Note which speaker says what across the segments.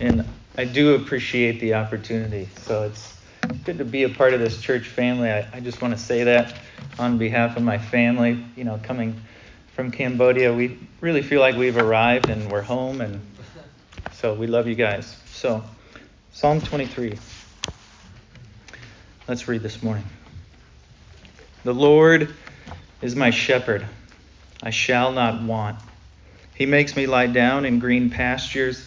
Speaker 1: and I do appreciate the opportunity. So it's good to be a part of this church family. I, I just want to say that on behalf of my family. You know, coming from Cambodia, we really feel like we've arrived and we're home, and so we love you guys. So, Psalm 23. Let's read this morning. The Lord is my shepherd, I shall not want. He makes me lie down in green pastures.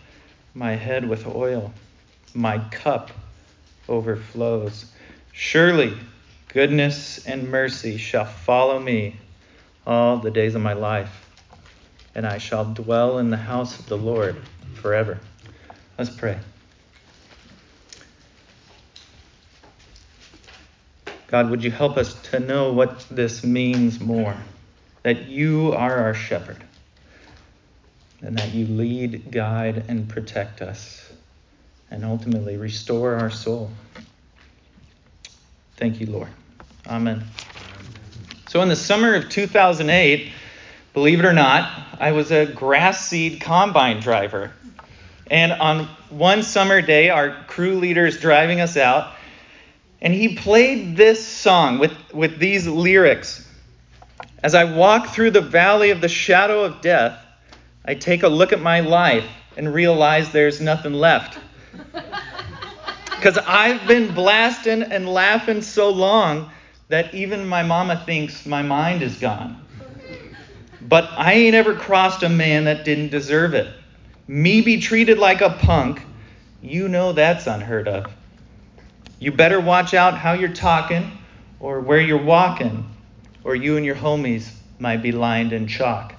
Speaker 1: my head with oil. My cup overflows. Surely goodness and mercy shall follow me all the days of my life, and I shall dwell in the house of the Lord forever. Let's pray. God, would you help us to know what this means more? that you are our shepherd and that you lead, guide, and protect us and ultimately restore our soul. Thank you, Lord. Amen. So, in the summer of 2008, believe it or not, I was a grass seed combine driver. And on one summer day, our crew leader is driving us out, and he played this song with, with these lyrics as I walk through the valley of the shadow of death, I take a look at my life and realize there's nothing left. Because I've been blasting and laughing so long that even my mama thinks my mind is gone. But I ain't ever crossed a man that didn't deserve it. Me be treated like a punk, you know that's unheard of. You better watch out how you're talking or where you're walking or you and your homies might be lined in chalk.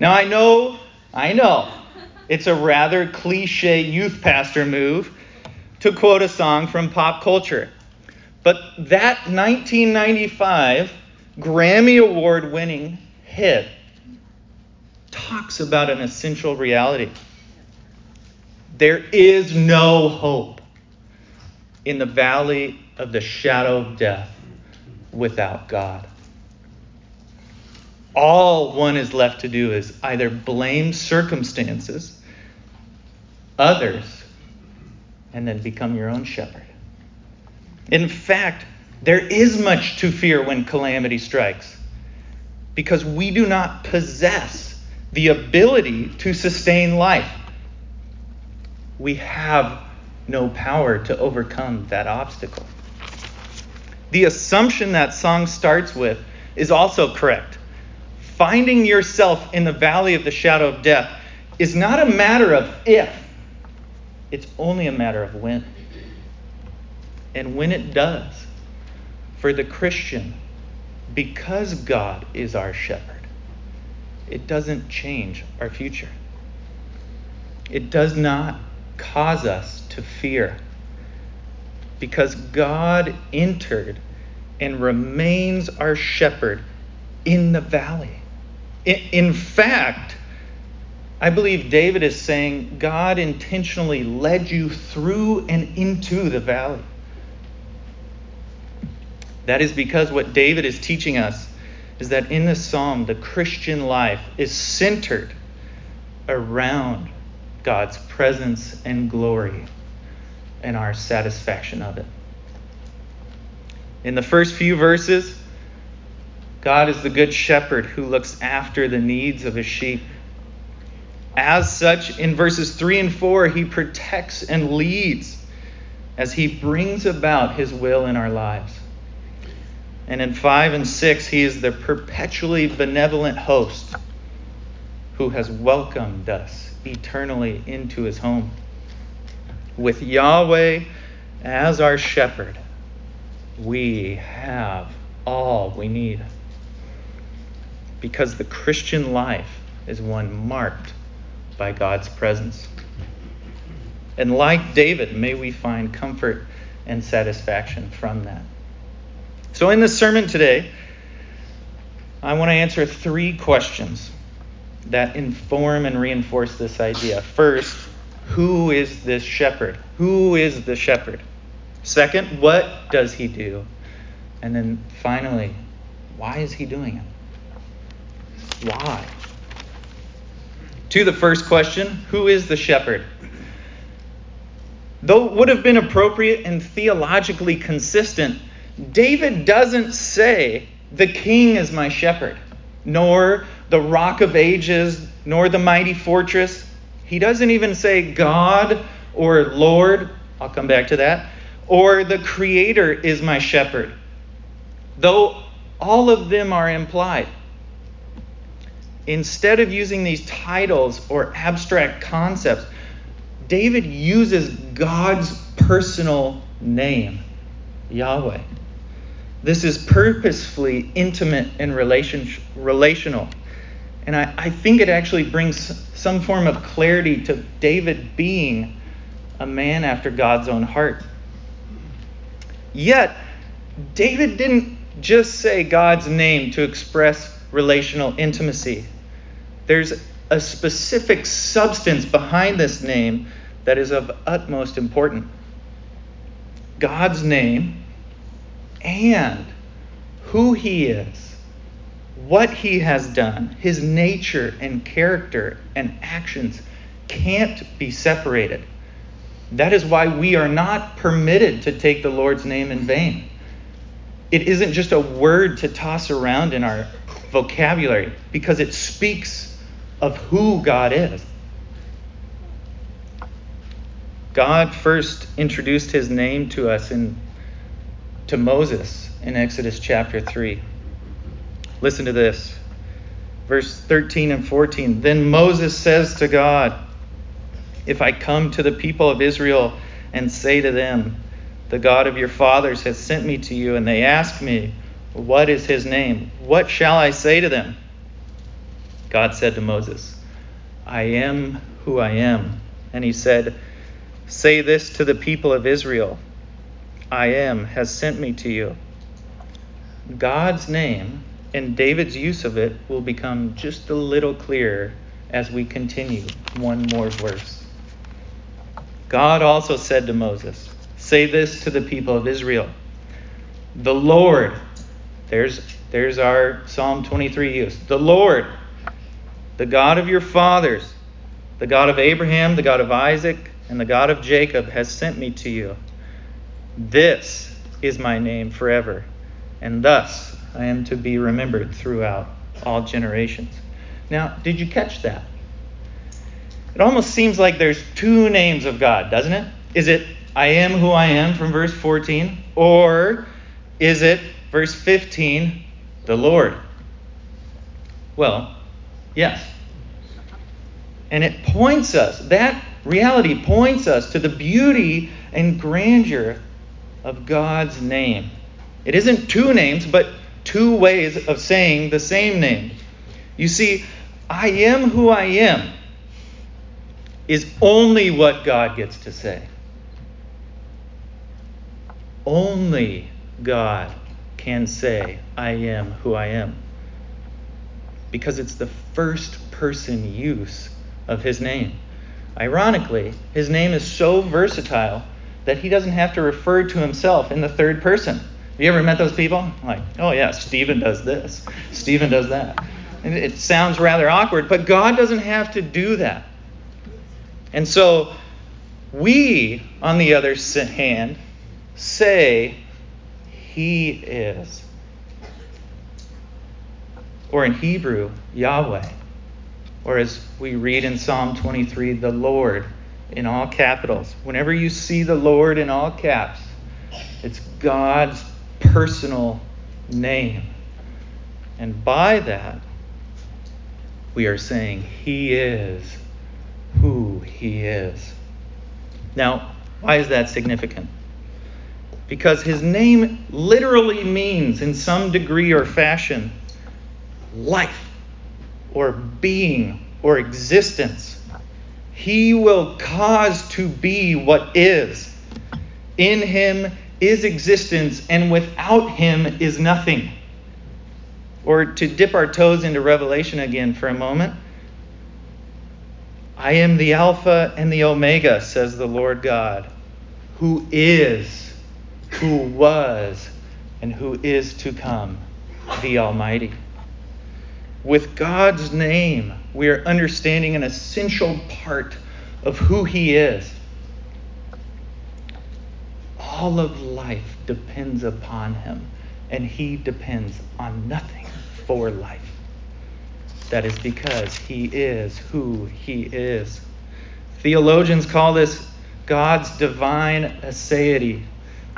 Speaker 1: Now, I know, I know, it's a rather cliche youth pastor move to quote a song from pop culture. But that 1995 Grammy Award winning hit talks about an essential reality. There is no hope in the valley of the shadow of death without God all one is left to do is either blame circumstances, others, and then become your own shepherd. In fact, there is much to fear when calamity strikes because we do not possess the ability to sustain life. We have no power to overcome that obstacle. The assumption that song starts with is also correct finding yourself in the valley of the shadow of death is not a matter of if, it's only a matter of when. And when it does, for the Christian, because God is our shepherd, it doesn't change our future. It does not cause us to fear because God entered and remains our shepherd in the valley. In fact, I believe David is saying God intentionally led you through and into the valley. That is because what David is teaching us is that in this psalm, the Christian life is centered around God's presence and glory and our satisfaction of it. In the first few verses, God is the good shepherd who looks after the needs of his sheep. As such, in verses 3 and 4, he protects and leads as he brings about his will in our lives. And in 5 and 6, he is the perpetually benevolent host who has welcomed us eternally into his home. With Yahweh as our shepherd, we have all we need because the Christian life is one marked by God's presence. And like David, may we find comfort and satisfaction from that. So, in this sermon today, I want to answer three questions that inform and reinforce this idea. First, who is this shepherd? Who is the shepherd? Second, what does he do? And then finally, why is he doing it? Why? To the first question, who is the shepherd? Though it would have been appropriate and theologically consistent, David doesn't say, The king is my shepherd, nor the rock of ages, nor the mighty fortress. He doesn't even say God or Lord. I'll come back to that. Or the creator is my shepherd. Though all of them are implied. Instead of using these titles or abstract concepts, David uses God's personal name, Yahweh. This is purposefully intimate and relation, relational. And I, I think it actually brings some form of clarity to David being a man after God's own heart. Yet, David didn't just say God's name to express relational intimacy. There's a specific substance behind this name that is of utmost importance. God's name and who he is, what he has done, his nature and character and actions can't be separated. That is why we are not permitted to take the Lord's name in vain. It isn't just a word to toss around in our vocabulary because it speaks of who God is. God first introduced his name to us in to Moses in Exodus chapter 3. Listen to this. Verse 13 and 14. Then Moses says to God, If I come to the people of Israel and say to them, The God of your fathers has sent me to you, and they ask me, What is his name? What shall I say to them? God said to Moses, I am who I am. And he said, Say this to the people of Israel I am has sent me to you. God's name and David's use of it will become just a little clearer as we continue one more verse. God also said to Moses, Say this to the people of Israel The Lord, there's, there's our Psalm 23 use. The Lord, the God of your fathers, the God of Abraham, the God of Isaac, and the God of Jacob has sent me to you. This is my name forever, and thus I am to be remembered throughout all generations. Now, did you catch that? It almost seems like there's two names of God, doesn't it? Is it I am who I am from verse 14? Or is it verse 15, the Lord? Well, yes. And it points us, that reality points us to the beauty and grandeur of God's name. It isn't two names, but two ways of saying the same name. You see, I am who I am is only what God gets to say. Only God can say, I am who I am. Because it's the first person use of his name. Ironically, his name is so versatile that he doesn't have to refer to himself in the third person. Have you ever met those people? Like, oh yeah, Stephen does this, Stephen does that. And it sounds rather awkward, but God doesn't have to do that. And so we, on the other hand, say, He is. Or in Hebrew, Yahweh. Or as we read in Psalm 23, the Lord in all capitals. Whenever you see the Lord in all caps, it's God's personal name. And by that, we are saying He is who He is. Now, why is that significant? Because His name literally means, in some degree or fashion, life or being or existence. He will cause to be what is. In him is existence, and without him is nothing. Or to dip our toes into Revelation again for a moment. I am the Alpha and the Omega, says the Lord God, who is, who was, and who is to come, the Almighty. With God's name, we are understanding an essential part of who He is. All of life depends upon Him, and He depends on nothing for life. That is because He is who He is. Theologians call this God's divine aseity,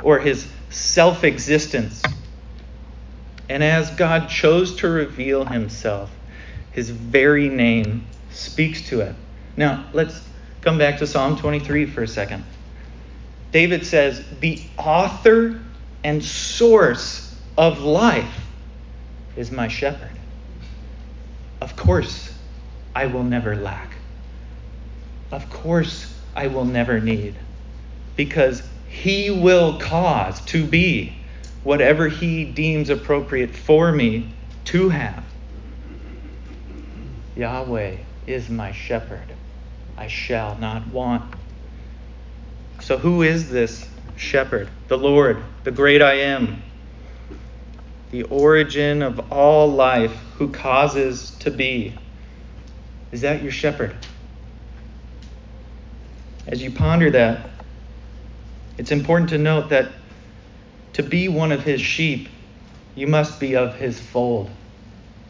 Speaker 1: or His self existence. And as God chose to reveal himself, his very name speaks to it. Now, let's come back to Psalm 23 for a second. David says, The author and source of life is my shepherd. Of course, I will never lack. Of course, I will never need. Because he will cause to be whatever He deems appropriate for me to have. Yahweh is my shepherd. I shall not want. So, who is this shepherd? The Lord, the great I am, the origin of all life, who causes to be. Is that your shepherd? As you ponder that, it's important to note that to be one of his sheep, you must be of his fold.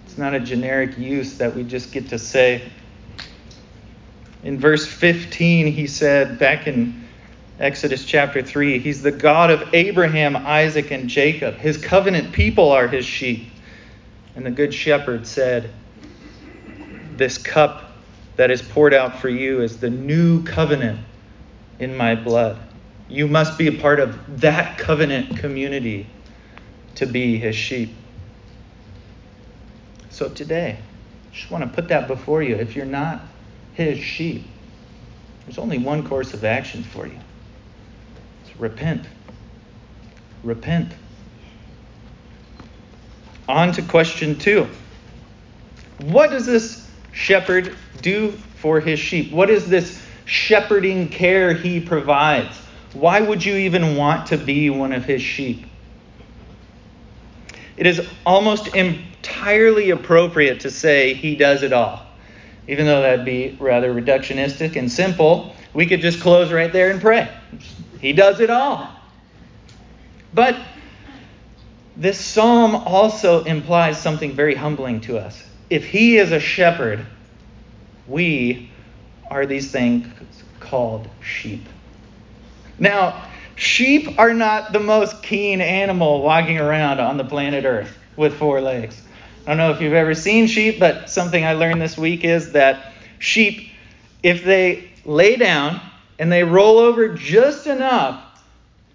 Speaker 1: It's not a generic use that we just get to say. In verse 15, he said, back in Exodus chapter 3, he's the God of Abraham, Isaac, and Jacob. His covenant people are his sheep. And the good shepherd said, This cup that is poured out for you is the new covenant in my blood. You must be a part of that covenant community to be his sheep. So today, I just want to put that before you. If you're not his sheep, there's only one course of action for you. It's repent. Repent. On to question two. What does this shepherd do for his sheep? What is this shepherding care he provides? Why would you even want to be one of his sheep? It is almost entirely appropriate to say he does it all. Even though that'd be rather reductionistic and simple, we could just close right there and pray. He does it all. But this psalm also implies something very humbling to us. If he is a shepherd, we are these things called sheep. Now, sheep are not the most keen animal walking around on the planet Earth with four legs. I don't know if you've ever seen sheep, but something I learned this week is that sheep, if they lay down and they roll over just enough,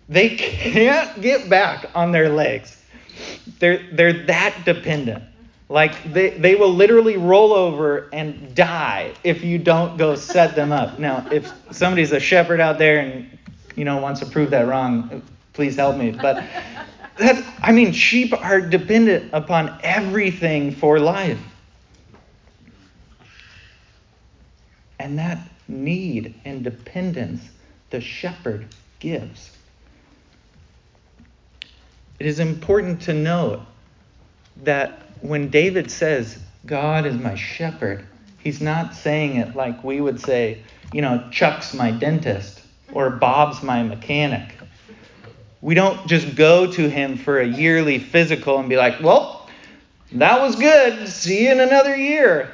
Speaker 1: they can't get back on their legs. They're, they're that dependent. Like they, they will literally roll over and die if you don't go set them up. Now, if somebody's a shepherd out there and you know, wants to prove that wrong, please help me. But that's, I mean, sheep are dependent upon everything for life. And that need and dependence the shepherd gives. It is important to note that when David says, God is my shepherd, he's not saying it like we would say, you know, Chuck's my dentist or Bob's my mechanic. We don't just go to him for a yearly physical and be like, well, that was good. See you in another year.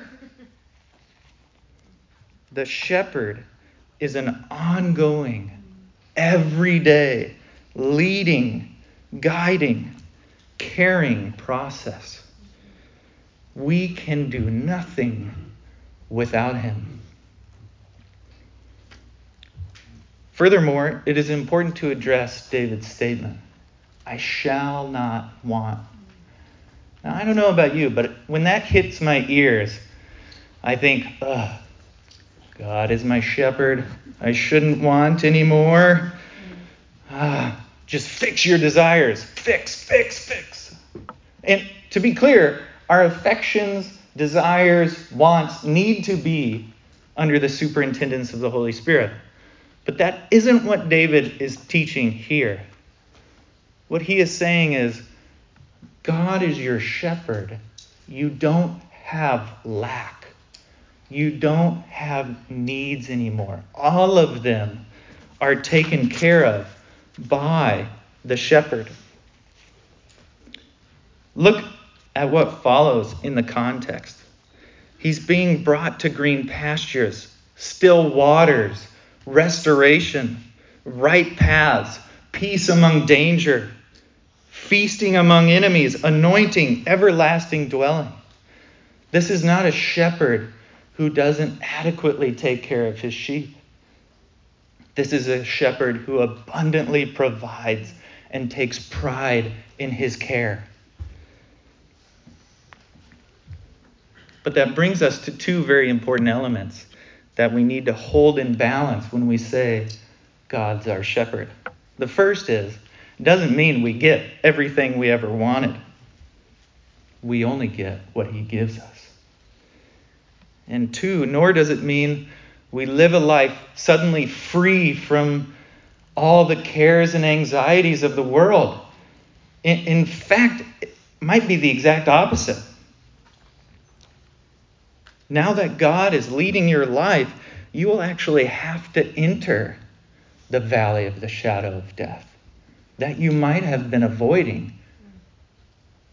Speaker 1: The shepherd is an ongoing, everyday, leading, guiding, caring process. We can do nothing without him. Furthermore, it is important to address David's statement I shall not want. Now, I don't know about you, but when that hits my ears, I think, ugh, God is my shepherd. I shouldn't want anymore. Ah, just fix your desires. Fix, fix, fix. And to be clear, our affections, desires, wants need to be under the superintendence of the Holy Spirit. But that isn't what David is teaching here. What he is saying is God is your shepherd. You don't have lack. You don't have needs anymore. All of them are taken care of by the shepherd. Look at what follows in the context. He's being brought to green pastures, still waters, restoration, right paths, peace among danger, feasting among enemies, anointing, everlasting dwelling. This is not a shepherd who doesn't adequately take care of his sheep. This is a shepherd who abundantly provides and takes pride in his care. But that brings us to two very important elements that we need to hold in balance when we say God's our shepherd. The first is, it doesn't mean we get everything we ever wanted. We only get what he gives us. And two, nor does it mean we live a life suddenly free from all the cares and anxieties of the world. In, in fact, it might be the exact opposite. Now that God is leading your life, you will actually have to enter the valley of the shadow of death that you might have been avoiding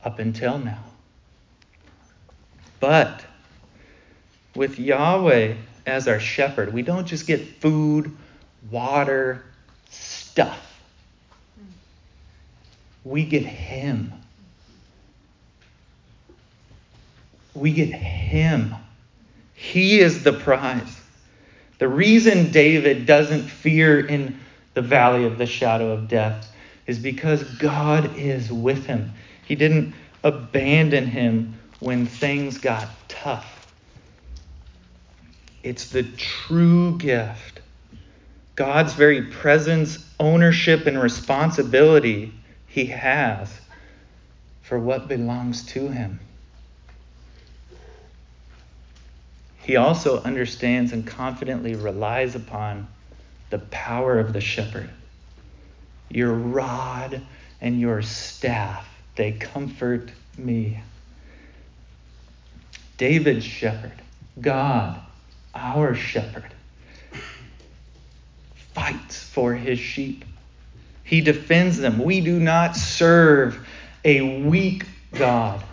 Speaker 1: up until now. But with Yahweh as our shepherd, we don't just get food, water, stuff. We get Him. We get Him. He is the prize. The reason David doesn't fear in the valley of the shadow of death is because God is with him. He didn't abandon him when things got tough. It's the true gift. God's very presence, ownership, and responsibility he has for what belongs to him. He also understands and confidently relies upon the power of the shepherd. Your rod and your staff, they comfort me. David's shepherd, God, our shepherd, fights for his sheep. He defends them. We do not serve a weak God.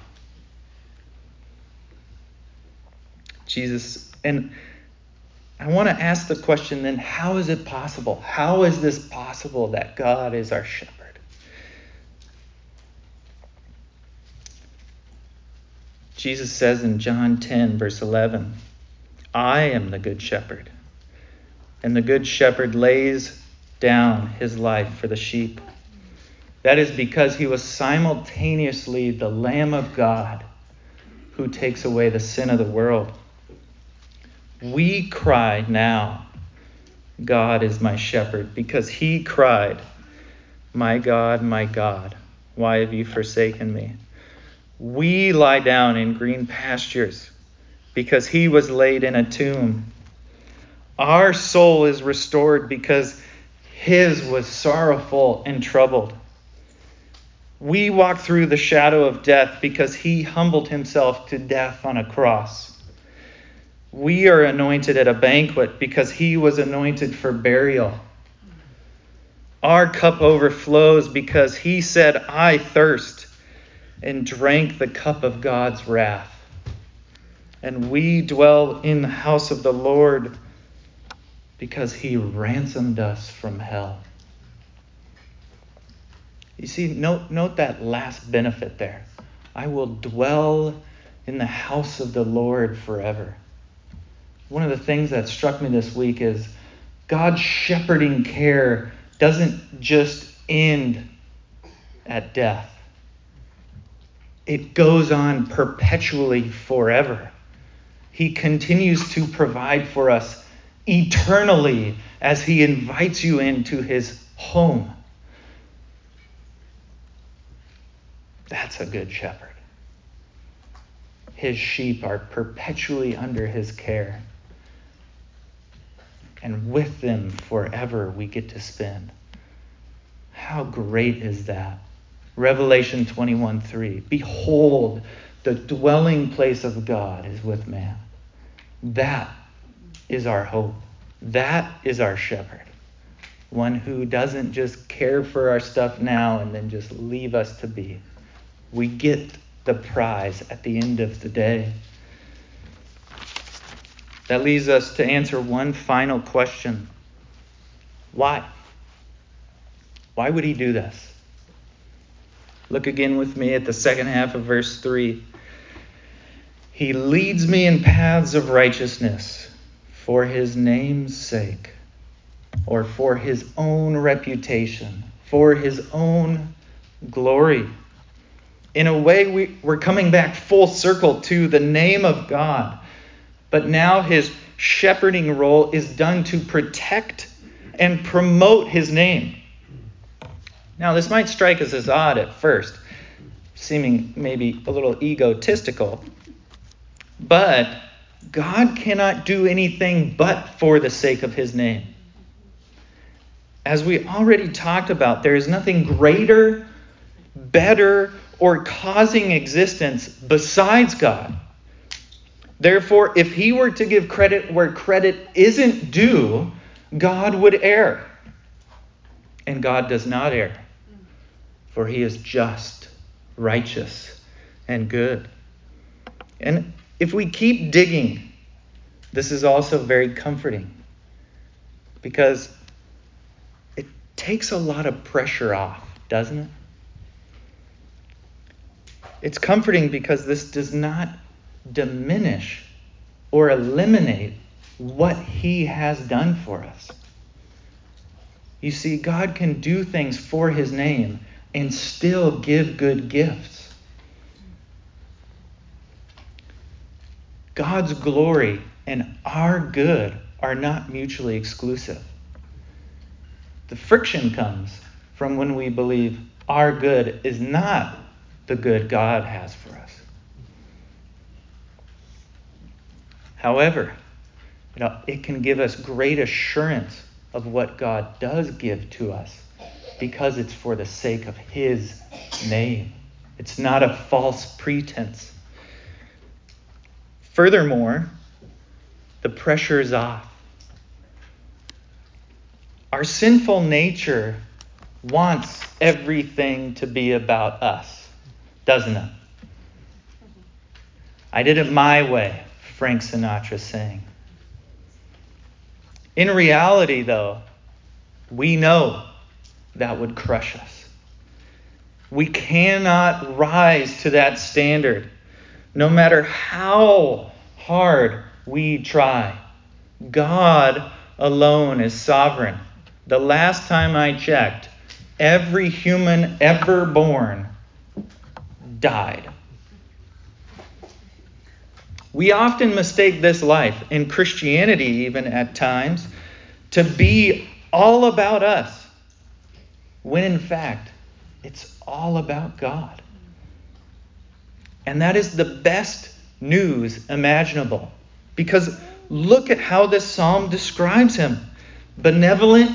Speaker 1: Jesus. And I want to ask the question then how is it possible? How is this possible that God is our shepherd? Jesus says in John 10, verse 11, I am the good shepherd, and the good shepherd lays down his life for the sheep. That is because he was simultaneously the Lamb of God who takes away the sin of the world. We cry now, God is my shepherd, because he cried, My God, my God, why have you forsaken me? We lie down in green pastures, because he was laid in a tomb. Our soul is restored because his was sorrowful and troubled. We walk through the shadow of death because he humbled himself to death on a cross. We are anointed at a banquet because he was anointed for burial. Our cup overflows because he said, I thirst, and drank the cup of God's wrath. And we dwell in the house of the Lord because he ransomed us from hell. You see, note, note that last benefit there. I will dwell in the house of the Lord forever one of the things that struck me this week is God's shepherding care doesn't just end at death, it goes on perpetually forever. He continues to provide for us eternally as he invites you into his home. That's a good shepherd. His sheep are perpetually under his care. And with them forever we get to spend. How great is that? Revelation 21 3. Behold, the dwelling place of God is with man. That is our hope. That is our shepherd. One who doesn't just care for our stuff now and then just leave us to be. We get the prize at the end of the day. That leads us to answer one final question Why? Why would he do this? Look again with me at the second half of verse 3. He leads me in paths of righteousness for his name's sake, or for his own reputation, for his own glory. In a way, we, we're coming back full circle to the name of God. But now his shepherding role is done to protect and promote his name. Now, this might strike us as odd at first, seeming maybe a little egotistical, but God cannot do anything but for the sake of his name. As we already talked about, there is nothing greater, better, or causing existence besides God. Therefore, if he were to give credit where credit isn't due, God would err. And God does not err, for he is just, righteous, and good. And if we keep digging, this is also very comforting because it takes a lot of pressure off, doesn't it? It's comforting because this does not diminish or eliminate what He has done for us. You see, God can do things for His name and still give good gifts. God's glory and our good are not mutually exclusive. The friction comes from when we believe our good is not the good God has for us. However, you know, it can give us great assurance of what God does give to us because it's for the sake of His name. It's not a false pretense. Furthermore, the pressure is off. Our sinful nature wants everything to be about us doesn't it? I did it my way, Frank Sinatra sang. In reality, though, we know that would crush us. We cannot rise to that standard, no matter how hard we try. God alone is sovereign. The last time I checked, every human ever born died. We often mistake this life, in Christianity even at times, to be all about us, when in fact, it's all about God. And that is the best news imaginable. Because look at how this psalm describes him benevolent,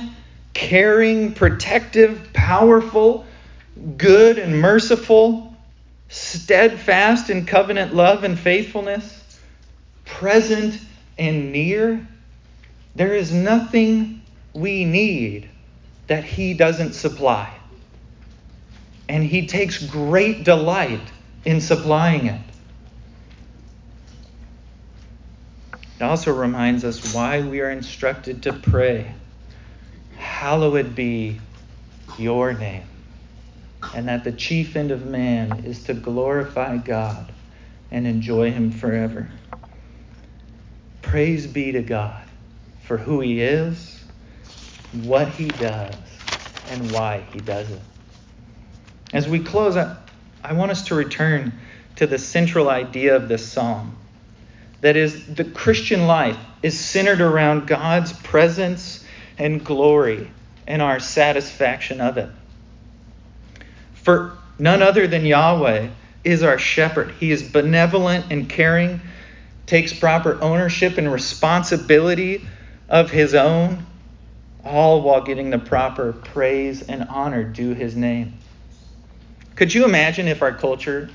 Speaker 1: caring, protective, powerful, good, and merciful steadfast in covenant love and faithfulness, present and near. There is nothing we need that He doesn't supply. And He takes great delight in supplying it. It also reminds us why we are instructed to pray, Hallowed be your name and that the chief end of man is to glorify God and enjoy Him forever. Praise be to God for who He is, what He does, and why He does it. As we close, I, I want us to return to the central idea of this psalm That is, the Christian life is centered around God's presence and glory and our satisfaction of it. For none other than Yahweh is our shepherd. He is benevolent and caring, takes proper ownership and responsibility of his own, all while getting the proper praise and honor due his name. Could you imagine if our culture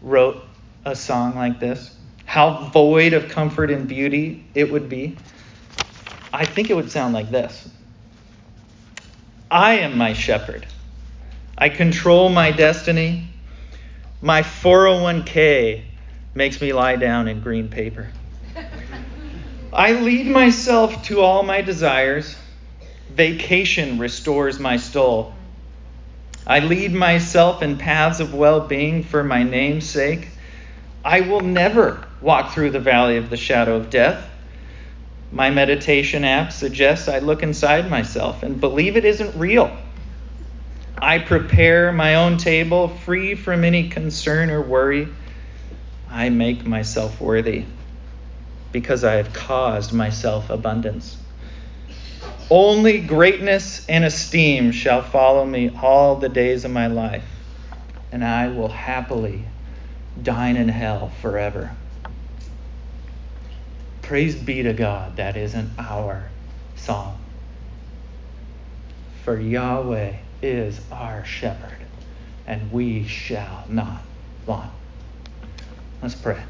Speaker 1: wrote a song like this? How void of comfort and beauty it would be? I think it would sound like this I am my shepherd. I control my destiny. My 401k makes me lie down in green paper. I lead myself to all my desires. Vacation restores my soul. I lead myself in paths of well being for my name's sake. I will never walk through the valley of the shadow of death. My meditation app suggests I look inside myself and believe it isn't real. I prepare my own table free from any concern or worry. I make myself worthy because I have caused myself abundance. Only greatness and esteem shall follow me all the days of my life, and I will happily dine in hell forever. Praise be to God, that isn't our song. For Yahweh is our shepherd, and we shall not want. Let's pray.